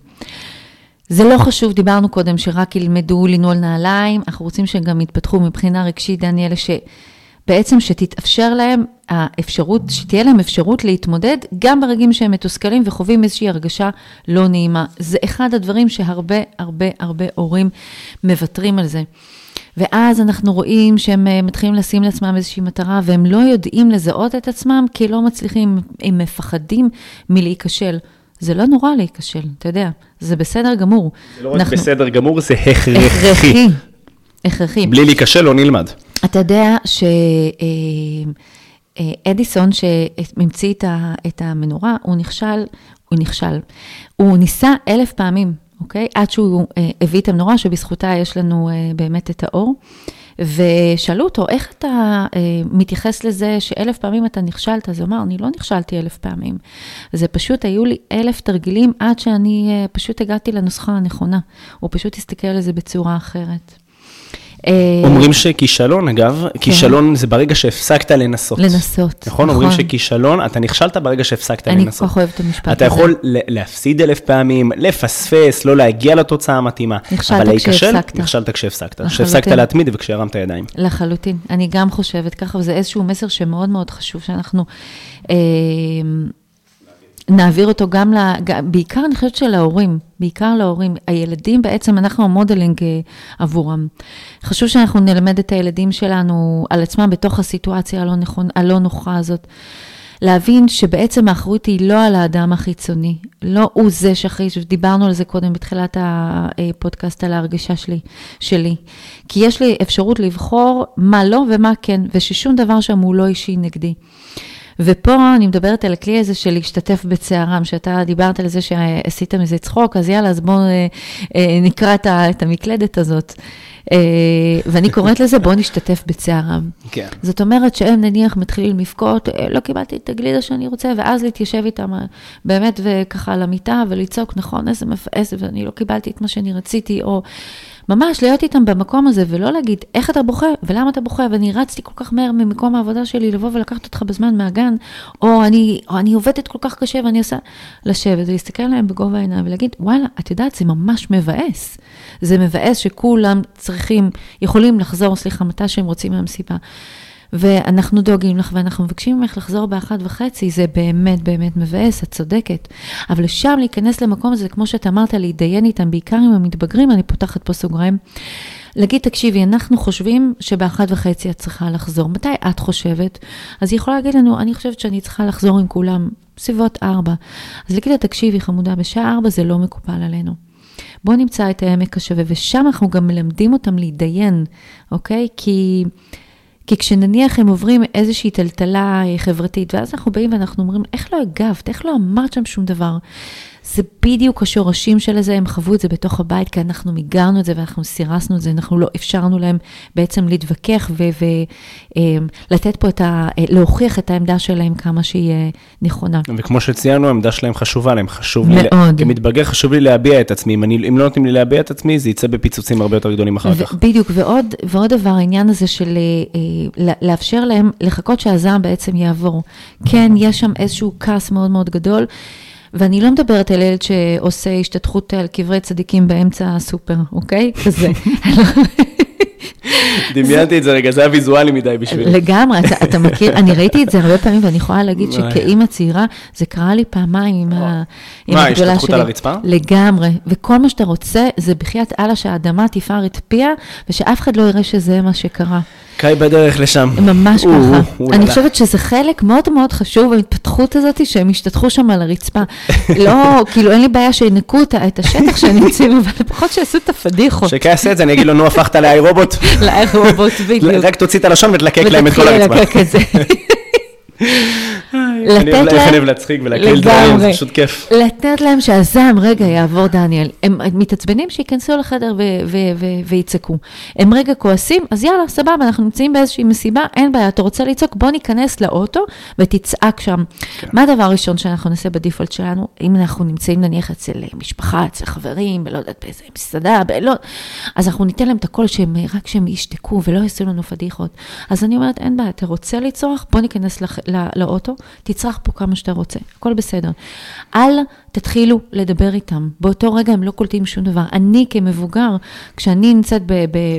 זה לא חשוב, דיברנו קודם שרק ילמדו לנעול נעליים, אנחנו רוצים שהם גם יתפתחו מבחינה רגשית, דניאלה, שבעצם שתתאפשר להם האפשרות, שתהיה להם אפשרות להתמודד גם ברגעים שהם מתוסכלים וחווים איזושהי הרגשה לא נעימה. זה אחד הדברים שהרבה הרבה הרבה הורים מוותרים על זה. ואז אנחנו רואים שהם אה, מתחילים לשים לעצמם איזושהי מטרה, והם לא יודעים לזהות את עצמם כי לא מצליחים, הם מפחדים מלהיכשל. זה לא נורא להיכשל, אתה יודע, זה בסדר גמור. זה לא רק אנחנו... בסדר גמור, זה הכרחי. הכרחי, הכרחי. בלי להיכשל לא נלמד. אתה יודע שאדיסון, אה, אה, שהמציא את המנורה, הוא נכשל, הוא נכשל. הוא ניסה אלף פעמים, אוקיי? עד שהוא אה, הביא את המנורה, שבזכותה יש לנו באמת את האור. ושאלו אותו, איך אתה אה, מתייחס לזה שאלף פעמים אתה נכשלת? אז הוא אמר, אני לא נכשלתי אלף פעמים. זה פשוט, היו לי אלף תרגילים עד שאני אה, פשוט הגעתי לנוסחה הנכונה. הוא פשוט הסתכל על זה בצורה אחרת. אה, אומרים שכישלון, אגב, כן. כישלון זה ברגע שהפסקת לנסות. לנסות, נכון. אומרים נכון. שכישלון, אתה נכשלת ברגע שהפסקת לנסות. אני כל כך אוהבת את המשפט הזה. אתה יכול להפסיד אלף פעמים, לפספס, לא להגיע לתוצאה המתאימה. נכשלת כשהפסקת. נכשלת כשהפסקת. כשהפסקת להתמיד וכשהרמת ידיים. לחלוטין. אני גם חושבת ככה, וזה איזשהו מסר שמאוד מאוד חשוב, שאנחנו... נעביר אותו גם, ל... בעיקר אני חושבת שלהורים, בעיקר להורים. הילדים בעצם, אנחנו המודלינג אה, עבורם. חשוב שאנחנו נלמד את הילדים שלנו על עצמם בתוך הסיטואציה הלא, נכון, הלא נוחה הזאת. להבין שבעצם האחריות היא לא על האדם החיצוני, לא הוא זה שאחראי, דיברנו על זה קודם בתחילת הפודקאסט על ההרגשה שלי, שלי. כי יש לי אפשרות לבחור מה לא ומה כן, וששום דבר שם הוא לא אישי נגדי. ופה אני מדברת על הכלי הזה של להשתתף בצערם, שאתה דיברת על זה שעשית מזה צחוק, אז יאללה, אז בואו אה, אה, נקרא את המקלדת הזאת. אה, ואני קוראת לזה, בואו נשתתף בצערם. כן. זאת אומרת שהם נניח מתחילים לבכות, לא קיבלתי את הגלידה שאני רוצה, ואז להתיישב איתם באמת וככה על המיטה ולצעוק, נכון, איזה מפעס, ואני לא קיבלתי את מה שאני רציתי, או... ממש להיות איתם במקום הזה ולא להגיד איך אתה בוכה ולמה אתה בוכה ואני רצתי כל כך מהר ממקום העבודה שלי לבוא ולקחת אותך בזמן מהגן, או אני, או אני עובדת כל כך קשה ואני עושה, לשבת ולהסתכל עליהם בגובה העיניים ולהגיד, וואלה, את יודעת, זה ממש מבאס. זה מבאס שכולם צריכים, יכולים לחזור, סליחה, מתי שהם רוצים מהמסיבה. ואנחנו דואגים לך ואנחנו מבקשים ממך לחזור באחת וחצי, זה באמת באמת מבאס, את צודקת. אבל לשם להיכנס למקום הזה, כמו שאתה אמרת, להתדיין איתם, בעיקר עם המתבגרים, אני פותחת פה סוגריים. להגיד, תקשיבי, אנחנו חושבים שבאחת וחצי את צריכה לחזור. מתי את חושבת? אז היא יכולה להגיד לנו, אני חושבת שאני צריכה לחזור עם כולם בסביבות ארבע. אז להגיד לה, תקשיבי, חמודה, בשעה ארבע זה לא מקובל עלינו. בואו נמצא את העמק השווה, ושם אנחנו גם מלמדים אותם להתדיין, אוקיי? כי... כי כשנניח הם עוברים איזושהי טלטלה אה, חברתית, ואז אנחנו באים ואנחנו אומרים, איך לא הגבת? איך לא אמרת שם שום דבר? זה בדיוק השורשים של זה, הם חוו את זה בתוך הבית, כי אנחנו מיגרנו את זה ואנחנו סירסנו את זה, אנחנו לא אפשרנו להם בעצם להתווכח ולתת אמ, פה את ה... להוכיח את העמדה שלהם כמה שהיא אה, נכונה. וכמו שציינו, העמדה שלהם חשובה להם, חשוב מאוד. לי... מאוד. כמתבגר חשוב לי להביע את עצמי, אם, אני, אם לא נותנים לי להביע את עצמי, זה יצא בפיצוצים הרבה יותר גדולים אחר כך. בדיוק, ועוד, ועוד דבר, העניין הזה של אה, לאפשר להם לחכות שהזעם בעצם יעבור. כן, יש שם איזשהו כעס מאוד מאוד גדול. ואני לא מדברת על ילד שעושה השתתחות על קברי צדיקים באמצע הסופר, אוקיי? כזה. דמיינתי את זה רגע, זה היה ויזואלי מדי בשבילי. לגמרי, אתה, אתה מכיר, אני ראיתי את זה הרבה פעמים, ואני יכולה להגיד שכאימא צעירה, זה קרה לי פעמיים עם, ה, עם מה, השתתחות על הרצפה? לגמרי, וכל מה שאתה רוצה, זה בחייאת אללה שהאדמה תפאר את פיה, ושאף אחד לא יראה שזה מה שקרה. קאי בדרך לשם. ממש ככה. אני חושבת שזה חלק מאוד מאוד חשוב בהתפתחות הזאת, שהם השתתחו שם על הרצפה. לא, כאילו, אין לי בעיה שינקו את השטח שהם נמצאים, אבל לפחות שיעשו את הפדיחות. שקאי יעשה את זה, אני אגיד לו, נו, הפכת לאי רובוט. לאי רובוט, בדיוק. רק תוציא את הלשון ותלקק להם את כל הרצפה. ותתחיל ללקק את זה. לתת להם... אני אוהב להצחיק ולהקליל דברים, זה פשוט כיף. לתת להם שהזעם רגע יעבור, דניאל. הם מתעצבנים שייכנסו לחדר ויצעקו. הם רגע כועסים, אז יאללה, סבבה, אנחנו נמצאים באיזושהי מסיבה, אין בעיה, אתה רוצה לצעוק, בוא ניכנס לאוטו ותצעק שם. כן. מה הדבר הראשון שאנחנו נעשה בדיפולט שלנו? אם אנחנו נמצאים נניח אצל משפחה, אצל חברים, בלא יודעת באיזה מסעדה, בלא... אז אנחנו ניתן להם את הקול שהם, רק שהם ישתקו ולא יעשו לנו פדיחות. אז אני אומרת, אין בעיה, אתה רוצה לצרוח? בוא ניכנס לאוטו, תצרח פה כמה שאתה רוצה, הכל בסדר. אל תתחילו לדבר איתם. באותו רגע הם לא קולטים שום דבר. אני כמבוגר, כשאני נמצאת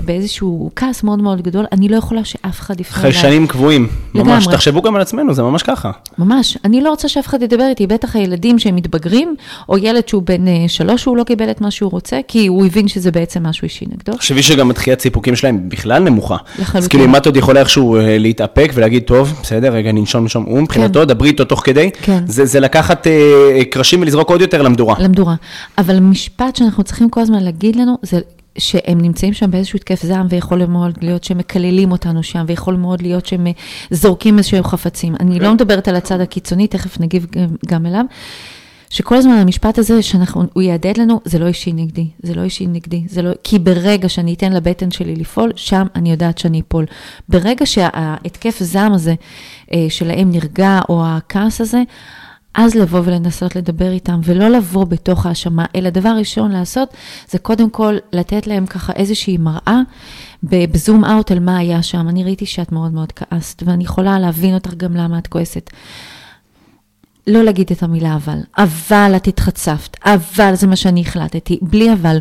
באיזשהו כעס מאוד מאוד גדול, אני לא יכולה שאף אחד יפנה אליי. חיישנים קבועים, לגמרי. ממש. תחשבו גם על עצמנו, זה ממש ככה. ממש. אני לא רוצה שאף אחד ידבר איתי, בטח הילדים שהם מתבגרים, או ילד שהוא בן אה, שלוש, שהוא לא קיבל את מה שהוא רוצה, כי הוא הבין שזה בעצם משהו אישי נגדו. תחשבי שגם התחיית סיפוקים שלהם בכלל נמוכה. לחלוטין. אז כאילו, אם את עוד יכולה איכשהו אה, להתאפק ולהגיד, טוב, בסדר, רגע, ננשום נשום, הוא מבחינתו, כן. דברי איתו תוך כדי. כן. זה, זה לקחת אה, קרשים ולזרוק עוד יותר למדורה. למדורה. אבל משפט שאנחנו צריכים כל הזמן להגיד לנו, זה שהם נמצאים שם באיזשהו התקף זעם, ויכול מאוד להיות שהם מקללים אותנו שם, ויכול מאוד להיות שהם זורקים איזשהם חפצים. אני לא מדברת על הצד הקיצוני, תכף נגיב גם אליו. שכל הזמן המשפט הזה שאנחנו, הוא יהדהד לנו, זה לא אישי נגדי, זה לא אישי נגדי, זה לא, כי ברגע שאני אתן לבטן שלי לפעול, שם אני יודעת שאני אפול. ברגע שההתקף זעם הזה אה, שלהם נרגע, או הכעס הזה, אז לבוא ולנסות לדבר איתם, ולא לבוא בתוך האשמה, אלא דבר ראשון לעשות, זה קודם כל לתת להם ככה איזושהי מראה, בזום אאוט על מה היה שם. אני ראיתי שאת מאוד מאוד כעסת, ואני יכולה להבין אותך גם למה את כועסת. לא להגיד את המילה אבל, אבל את התחצפת, אבל זה מה שאני החלטתי, בלי אבל,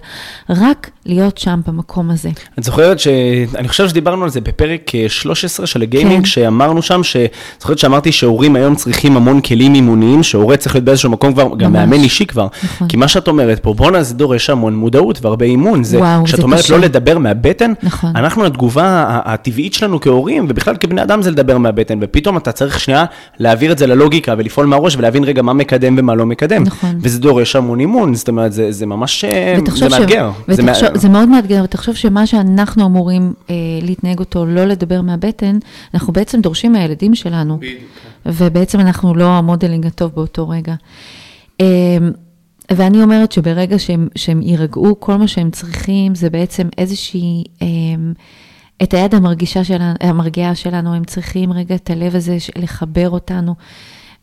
רק להיות שם במקום הזה. את זוכרת ש... אני חושב שדיברנו על זה בפרק 13 של הגיימינג, כן. שאמרנו שם, ש... זוכרת שאמרתי שהורים היום צריכים המון כלים אימוניים, שהורה צריך להיות באיזשהו מקום כבר, ממש. גם מאמן אישי כבר. נכון. כי מה שאת אומרת פה, בואנה זה דורש המון מודעות והרבה אימון. זה, וואו, כשאת אומרת קשה. לא לדבר מהבטן, נכון. אנחנו, התגובה הטבעית שלנו כהורים, ובכלל כבני אדם זה לדבר מהבטן, ופתאום אתה צריך שנייה להעביר את זה ללוגיקה ולפעול מהראש ולהבין רגע מה מקדם ומה לא מקדם. נכון. וזה דורש המון אימון, זאת אומרת, זה, זה ממש, אה, זה מאתגר. ש... זה, זה מאוד מאתגר, ותחשוב שמה שאנחנו אמורים אה, להתנהג אותו, לא לדבר מהבטן, אנחנו בעצם דורשים מהילדים שלנו. בדיוק. ובעצם אנחנו לא המודלינג הטוב באותו רגע. אה, ואני אומרת שברגע שהם, שהם יירגעו, כל מה שהם צריכים זה בעצם איזושהי... אה, את היד המרגישה שלנו, המרגיעה שלנו, הם צריכים רגע את הלב הזה לחבר אותנו.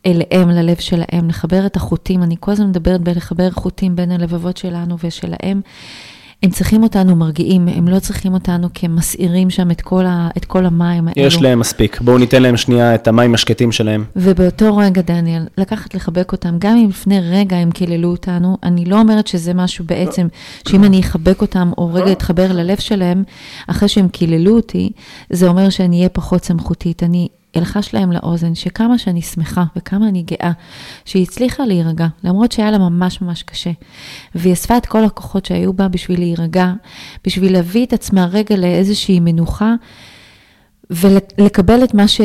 אליהם, ללב שלהם, לחבר את החוטים. אני כל הזמן מדברת בלחבר חוטים בין הלבבות שלנו ושלהם. הם צריכים אותנו מרגיעים, הם לא צריכים אותנו כמסעירים שם את כל, ה, את כל המים האלו. יש להם מספיק, בואו ניתן להם שנייה את המים השקטים שלהם. ובאותו רגע, דניאל, לקחת לחבק אותם, גם אם לפני רגע הם קיללו אותנו, אני לא אומרת שזה משהו בעצם, שאם אני אחבק אותם, או רגע אתחבר ללב שלהם, אחרי שהם קיללו אותי, זה אומר שאני אהיה פחות סמכותית. אני אלחש להם לאוזן שכמה שאני שמחה וכמה אני גאה שהיא הצליחה להירגע, למרות שהיה לה ממש ממש קשה. והיא אספה את כל הכוחות שהיו בה בשביל להירגע, בשביל להביא את עצמה רגע לאיזושהי מנוחה. ולקבל את מה, ש...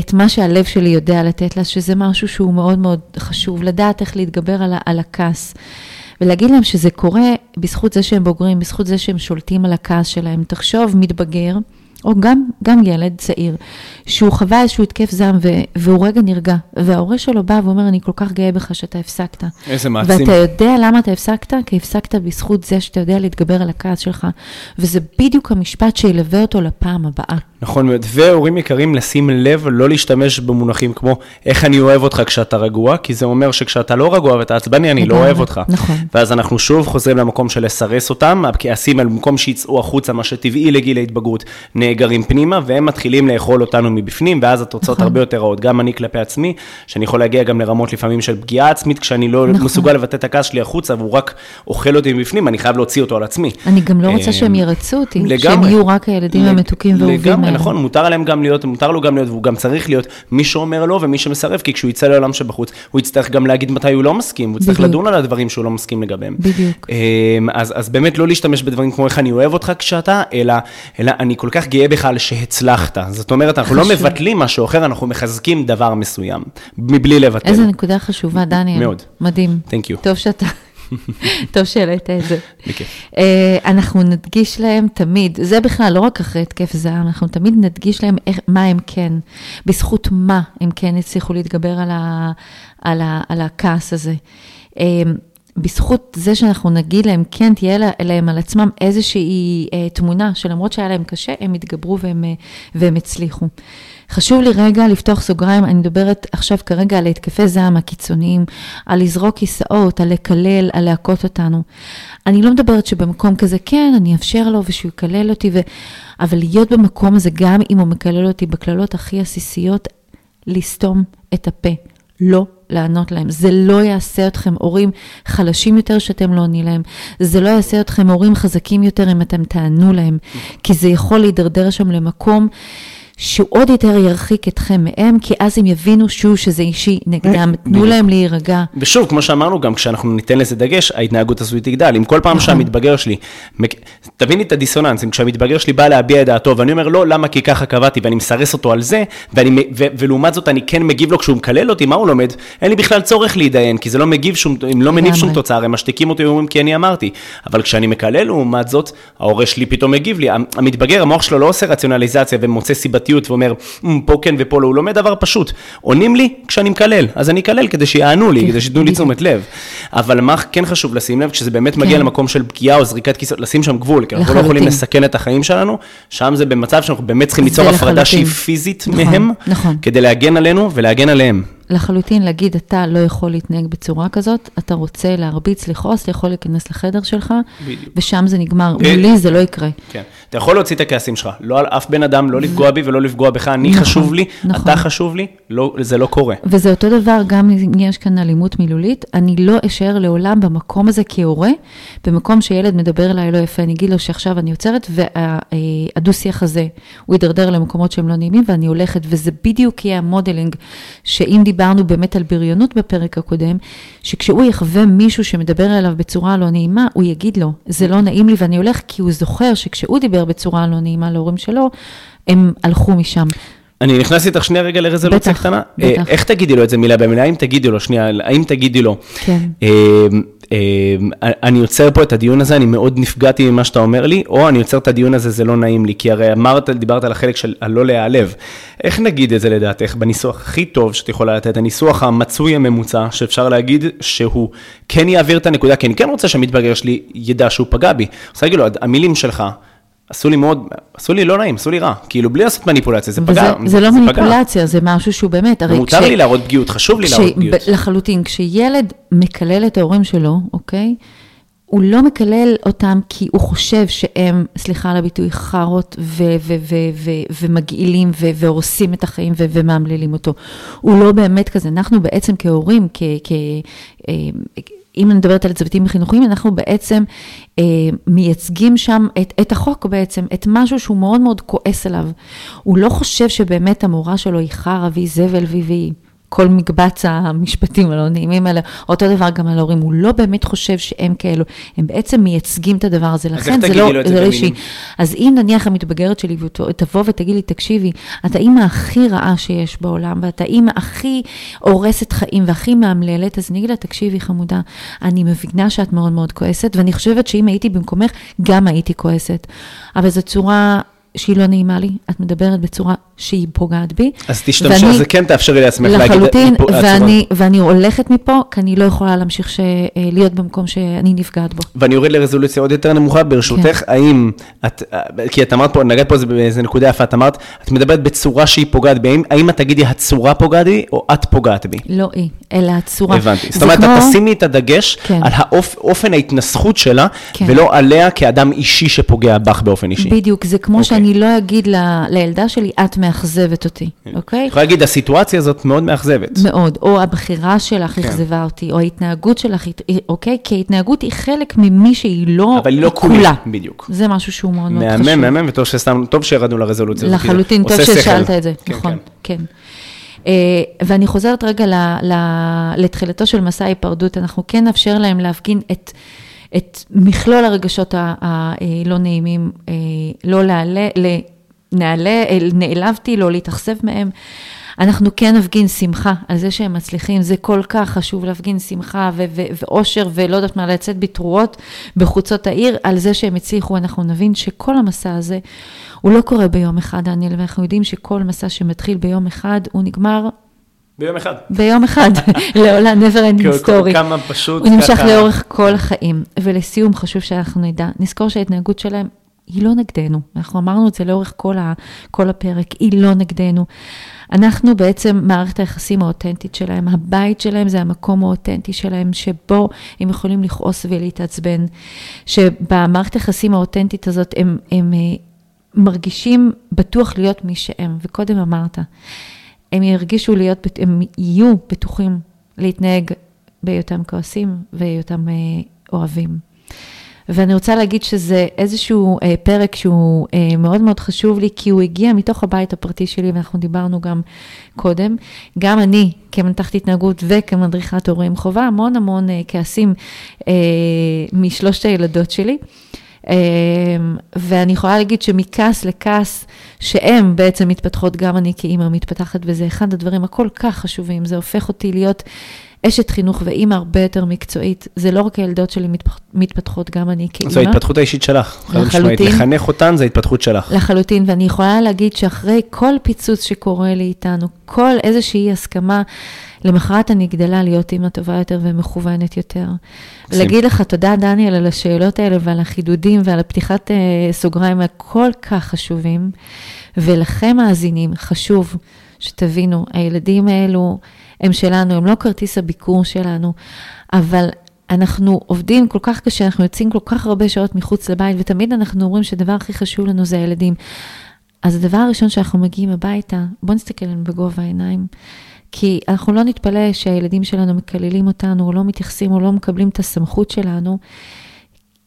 את מה שהלב שלי יודע לתת לה, שזה משהו שהוא מאוד מאוד חשוב, לדעת איך להתגבר על, ה... על הכעס. ולהגיד להם שזה קורה בזכות זה שהם בוגרים, בזכות זה שהם שולטים על הכעס שלהם. תחשוב, מתבגר, או גם, גם ילד צעיר, שהוא חווה איזשהו התקף זעם והוא רגע נרגע, וההורה שלו בא ואומר, אני כל כך גאה בך שאתה הפסקת. איזה מעצים. ואתה יודע למה אתה הפסקת? כי הפסקת בזכות זה שאתה יודע להתגבר על הכעס שלך, וזה בדיוק המשפט שילווה אותו לפעם הבאה. נכון מאוד, והורים יקרים, לשים לב, לא להשתמש במונחים כמו איך אני אוהב אותך כשאתה רגוע, כי זה אומר שכשאתה לא רגוע ואתה עצבני, אני לא אוהב אותך. נכון. ואז אנחנו שוב חוזרים למקום של לסרס אותם, הכעסים על מקום שיצאו החוצה, מה שטבעי לגיל ההתבגרות, נאגרים פנימה, והם מתחילים לאכול אותנו מבפנים, ואז התוצאות נכון. הרבה יותר רעות, גם אני כלפי עצמי, שאני יכול להגיע גם לרמות לפעמים של פגיעה עצמית, כשאני לא נכון. מסוגל לבטא את הכעס שלי החוצה, והוא רק אוכל אותי מבפנים, אני חייב להוציא אותו על עצמי. אני גם לא רוצה שהם אמ, ירצו אותי, שהם יהיו רק הילדים המתוקים והאהובים האלה. נכון, מותר עליהם גם להיות, מותר לו גם להיות, והוא גם צריך להיות מי שאומר לא ומי שמסרב, כי כשהוא יצא לעולם שבחוץ, הוא יצטרך גם להגיד מתי הוא לא מסכים, הוא יצטרך לדון על הדברים שהוא לא מסכים לגביהם. בדיוק. אמ, אז, אז באמת לא להשתמש בדברים כמו איך אני אוהב אותך כשאתה, אלא, אלא אני כל כך גאה בך על שהצלחת. זאת אומרת, אנחנו לא חשוב. לא מבטלים משהו אחר, אנחנו מחזקים דבר מסוים, מבלי לבטל. איזה נקודה חשובה, דניאל. מאוד. מדהים. Thank you. טוב שאתה... טוב שהעלית את זה. אה, אנחנו נדגיש להם תמיד, זה בכלל לא רק אחרי התקף זעם, אנחנו תמיד נדגיש להם איך, מה הם כן, בזכות מה הם כן הצליחו להתגבר על, ה, על, ה, על הכעס הזה. בזכות זה שאנחנו נגיד להם, כן, תהיה להם על עצמם איזושהי אה, תמונה שלמרות שהיה להם קשה, הם התגברו והם, אה, והם הצליחו. חשוב לי רגע לפתוח סוגריים, אני מדברת עכשיו כרגע על התקפי זעם הקיצוניים, על לזרוק כיסאות, על לקלל, על להכות אותנו. אני לא מדברת שבמקום כזה, כן, אני אאפשר לו ושהוא יקלל אותי, ו... אבל להיות במקום הזה, גם אם הוא מקלל אותי בקללות הכי עסיסיות, לסתום את הפה, לא לענות להם. זה לא יעשה אתכם הורים חלשים יותר שאתם לא עונים להם. זה לא יעשה אתכם הורים חזקים יותר אם אתם תענו להם, כי זה יכול להידרדר שם למקום שהוא עוד יותר ירחיק אתכם מהם, כי אז הם יבינו שוב שזה אישי נגדם, תנו להם להירגע. ושוב, כמו שאמרנו, גם כשאנחנו ניתן לזה דגש, ההתנהגות הזו תגדל. אם כל פעם נכון. שהמתבגר שלי, תביני את הדיסוננס, אם כשהמתבגר שלי בא להביע את דעתו, ואני אומר, לא, למה כי ככה קבעתי, ואני מסרס אותו על זה, ואני, ו, ולעומת זאת אני כן מגיב לו כשהוא מקלל אותי, מה הוא לומד? אין לי בכלל צורך להידיין, כי זה לא מגיב שום, אם לא מניב שום תוצאה, הם משתיקים אותי ואומרים כי אני אמרתי. אבל כשאני מקלל, לעומת זאת, ההורה שלי פתאום מגיב לי. המתבגר, המוח שלו לא עושה רציונליזציה ומוצא סיבתיות ואומר, פה כן ופה לא, הוא לומד דבר פשוט. עונים לי כשאני מקלל, אז אני אקלל כדי שיענו לי, כדי שייתנו לי תשומת לב. אבל מה כן חשוב לשים לב, כשזה באמת מגיע כן. למקום של פגיעה או זריקת כיסאות, לשים שם גבול, כי אנחנו לא יכולים לסכן את החיים שלנו, שם זה במצב שאנחנו באמת צריכים ליצור הפרדה שהיא פיזית נכון, מהם, נכון. כדי להגן עלינו ולהגן עליהם. לחלוטין להגיד, אתה לא יכול להתנהג בצורה כזאת, אתה רוצה להרביץ, לכעוס, אתה יכול להיכנס לחדר שלך, בדיוק. ושם זה נגמר. מולי זה לא יקרה. כן. אתה יכול להוציא את הכעסים שלך, לא על אף בן אדם, לא לפגוע בי ולא לפגוע בך, אני נכון, חשוב לי, נכון. אתה חשוב לי, לא, זה לא קורה. וזה אותו דבר, גם אם יש כאן אלימות מילולית, אני לא אשאר לעולם במקום הזה כהורה, במקום שילד מדבר אליי לא יפה, אני אגיד לו שעכשיו אני עוצרת, והדו-שיח הזה, הוא יידרדר למקומות שהם לא נעימים, ואני הולכת, וזה בדיוק יהיה המודלינג, שאם דיברנו באמת על בריונות בפרק הקודם, שכשהוא יחווה מישהו שמדבר אליו בצורה לא נעימה, הוא יגיד לו, זה לא נעים לי ואני הולך, כי הוא זוכר שכשהוא דיבר בצורה לא נעימה להורים שלו, הם הלכו משם. אני נכנס איתך שנייה רגע לרזולוציה קטנה. בטח. אה, איך תגידי לו את זה מילה במילה? האם תגידי לו, שנייה, האם תגידי לו? כן. אה, אני עוצר פה את הדיון הזה, אני מאוד נפגעתי ממה שאתה אומר לי, או אני עוצר את הדיון הזה, זה לא נעים לי, כי הרי אמרת, דיברת על החלק של הלא להיעלב. איך נגיד את זה לדעתך, בניסוח הכי טוב שאת יכולה לתת, הניסוח המצוי הממוצע, שאפשר להגיד שהוא כן יעביר את הנקודה, כי אני כן רוצה שהמתבגר שלי ידע שהוא פגע בי. אני רוצה להגיד לו, המילים שלך, עשו לי מאוד, עשו לי לא נעים, עשו לי רע, כאילו בלי לעשות מניפולציה, זה פגע. זה, זה לא זה מניפולציה, פגע. זה משהו שהוא באמת, הרי מותר כש... לי להראות פגיעות, חשוב לי כש... להראות פגיעות. לחלוטין, כשילד מקלל את ההורים שלו, אוקיי? הוא לא מקלל אותם כי הוא חושב שהם, סליחה על הביטוי, חארות ומגעילים והורסים את החיים ומאמללים אותו. הוא לא באמת כזה. אנחנו בעצם כהורים, כ... כ אה, אם אני מדברת על צוותים חינוכיים, אנחנו בעצם אה, מייצגים שם את, את החוק בעצם, את משהו שהוא מאוד מאוד כועס עליו. הוא לא חושב שבאמת המורה שלו היא חרא והיא זבל והיא... כל מקבץ המשפטים הלא נעימים האלה, אותו דבר גם על ההורים, הוא לא באמת חושב שהם כאלו, הם בעצם מייצגים את הדבר הזה, לכן זה לא, זה לא אישי. אז אם נניח המתבגרת שלי תבוא ותגיד לי, תקשיבי, את האימא הכי רעה שיש בעולם, ואת האימא הכי הורסת חיים והכי מאמללת, אז אני אגיד לה, תקשיבי חמודה, אני מבינה שאת מאוד מאוד כועסת, ואני חושבת שאם הייתי במקומך, גם הייתי כועסת. אבל זו צורה שהיא לא נעימה לי, את מדברת בצורה שהיא פוגעת בי. אז תשתמשי, אז כן תאפשרי לעצמך להגיד... לחלוטין, ואני, ואני הולכת מפה, כי אני לא יכולה להמשיך ש, אה, להיות במקום שאני נפגעת בו. ואני יורד לרזולוציה עוד יותר נמוכה, ברשותך, כן. האם את, אה, כי את אמרת פה, נגעת פה באיזה נקודה יפה, את אמרת, את מדברת בצורה שהיא פוגעת בי, האם, האם את תגידי הצורה פוגעת בי, או את פוגעת בי? לא היא, אלא הצורה. הבנתי. זאת אומרת, כמו... את תשימי את הדגש כן. על האופ, אופן ההתנסחות שלה, כן. ולא עליה כאדם אישי שפוגע בך באופן אישי. בדיוק, זה כמו okay. אוקיי. שאני לא אגיד ל, לילדה שלי, את מאכזבת אותי, כן. אוקיי? Okay? יכולה להגיד, הסיטואציה הזאת מאוד מאכזבת. מאוד, או הבחירה שלך כן. אכזבה אותי, או ההתנהגות שלך, אוקיי? Okay? כי ההתנהגות היא חלק ממי שהיא לא אבל היא לא כולה. בדיוק. זה משהו שהוא מאוד מאוד חשוב. מהמם, מהמם, וטוב שסתם, טוב שירדנו לרזולוציה הזאת. לחלוטין, טוב ששאלת את זה, כן, נכון, כן. Uh, ואני חוזרת רגע ל, ל, לתחילתו של מסע ההיפרדות, אנחנו כן נאפשר להם להפגין את, את מכלול הרגשות הלא נעימים, uh, לא להעלה, נעלה, נעלבתי, לא להתאכזב מהם. אנחנו כן נפגין שמחה על זה שהם מצליחים, זה כל כך חשוב להפגין שמחה ואושר ולא יודעת מה, לצאת בתרועות בחוצות העיר, על זה שהם הצליחו, אנחנו נבין שכל המסע הזה, הוא לא קורה ביום אחד, דניאל, ואנחנו יודעים שכל מסע שמתחיל ביום אחד, הוא נגמר ביום אחד. ביום אחד, לעולם never ending story. כמה פשוט הוא נמשך לאורך כל החיים. ולסיום, חשוב שאנחנו נדע, נזכור שההתנהגות שלהם היא לא נגדנו. אנחנו אמרנו את זה לאורך כל, ה, כל הפרק, היא לא נגדנו. אנחנו בעצם מערכת היחסים האותנטית שלהם, הבית שלהם זה המקום האותנטי שלהם, שבו הם יכולים לכעוס ולהתעצבן, שבמערכת היחסים האותנטית הזאת הם, הם אה, מרגישים בטוח להיות מי שהם, וקודם אמרת, הם ירגישו להיות, הם יהיו בטוחים להתנהג בהיותם כועסים והיותם אה, אוהבים. ואני רוצה להגיד שזה איזשהו אה, פרק שהוא אה, מאוד מאוד חשוב לי, כי הוא הגיע מתוך הבית הפרטי שלי, ואנחנו דיברנו גם קודם. גם אני, כמנתחת התנהגות וכמדריכת הורים, חווה המון המון אה, כעסים אה, משלושת הילדות שלי. אה, ואני יכולה להגיד שמכעס לכעס, שהן בעצם מתפתחות, גם אני כאימא מתפתחת, וזה אחד הדברים הכל כך חשובים, זה הופך אותי להיות אשת חינוך ואימא הרבה יותר מקצועית, זה לא רק הילדות שלי מתפתחות, גם אני כאימא. זו ההתפתחות האישית שלך. לחלוטין. לחנך אותן זה התפתחות שלך. לחלוטין, ואני יכולה להגיד שאחרי כל פיצוץ שקורה לי איתנו, כל איזושהי הסכמה, למחרת אני גדלה להיות אימא טובה יותר ומכוונת יותר. להגיד לך תודה, דניאל, על השאלות האלה ועל החידודים ועל הפתיחת uh, סוגריים הכל כך חשובים. ולכם, מאזינים, חשוב שתבינו, הילדים האלו, הם שלנו, הם לא כרטיס הביקור שלנו, אבל אנחנו עובדים כל כך קשה, אנחנו יוצאים כל כך הרבה שעות מחוץ לבית, ותמיד אנחנו אומרים שהדבר הכי חשוב לנו זה הילדים. אז הדבר הראשון שאנחנו מגיעים הביתה, בואו נסתכל עליהם בגובה העיניים. כי אנחנו לא נתפלא שהילדים שלנו מקללים אותנו, או לא מתייחסים, או לא מקבלים את הסמכות שלנו,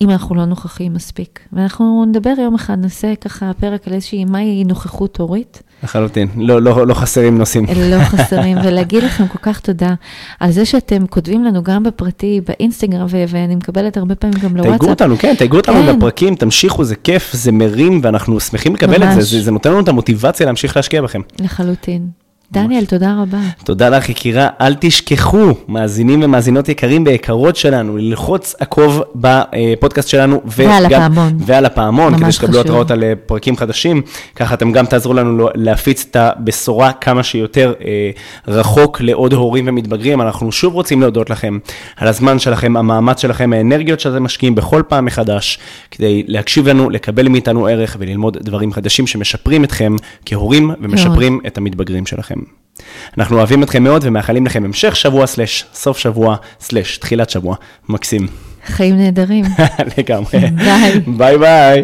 אם אנחנו לא נוכחים מספיק. ואנחנו נדבר יום אחד, נעשה ככה פרק על איזושהי, מהי נוכחות הורית. לחלוטין, לא, לא, לא חסרים נושאים. לא חסרים, ולהגיד לכם כל כך תודה על זה שאתם כותבים לנו גם בפרטי, באינסטגרם, ואני מקבלת הרבה פעמים גם לוואטסאפ. תייגו אותנו, כן, תייגו אותנו כן. בפרקים, תמשיכו, זה כיף, זה מרים, ואנחנו שמחים לקבל ממש. את זה, זה, זה נותן לנו את המוטיבציה להמשיך להשקיע בכם. לחלוטין. דניאל, תודה רבה. תודה לך, יקירה. אל תשכחו, מאזינים ומאזינות יקרים ויקרות שלנו, ללחוץ עקוב בפודקאסט שלנו. ועל וגם, הפעמון. ועל הפעמון, כדי שתקבלו התראות על אה, פרקים חדשים. ככה אתם גם תעזרו לנו להפיץ את הבשורה כמה שיותר אה, רחוק לעוד הורים ומתבגרים. אנחנו שוב רוצים להודות לכם על הזמן שלכם, המאמץ שלכם, האנרגיות שאתם משקיעים בכל פעם מחדש, כדי להקשיב לנו, לקבל מאיתנו ערך וללמוד דברים חדשים שמשפרים אתכם כהורים ומשפרים את המתבגרים שלכם. אנחנו אוהבים אתכם מאוד ומאחלים לכם המשך שבוע slash סוף שבוע slash תחילת שבוע מקסים. חיים נהדרים. לגמרי. ביי. ביי ביי.